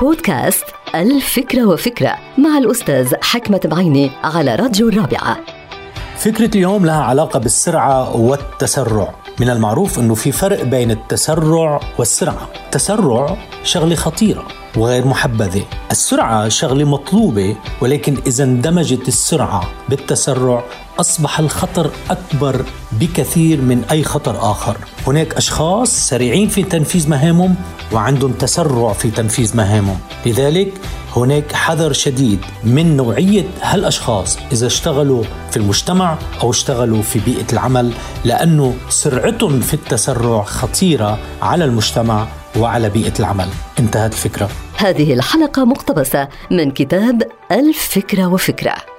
بودكاست الفكرة وفكرة مع الأستاذ حكمة بعيني على راديو الرابعة. فكرة اليوم لها علاقة بالسرعة والتسرع. من المعروف أنه في فرق بين التسرع والسرعة. التسرع شغلة خطيرة وغير محبذة. السرعة شغلة مطلوبة ولكن إذا اندمجت السرعة بالتسرع أصبح الخطر أكبر بكثير من أي خطر آخر. هناك أشخاص سريعين في تنفيذ مهامهم وعندهم تسرع في تنفيذ مهامهم. لذلك هناك حذر شديد من نوعية هالأشخاص إذا اشتغلوا في المجتمع أو اشتغلوا في بيئة العمل لأنه سرعتهم في التسرع خطيرة على المجتمع وعلى بيئة العمل. انتهت الفكرة. هذه الحلقة مقتبسة من كتاب الفكرة وفكرة.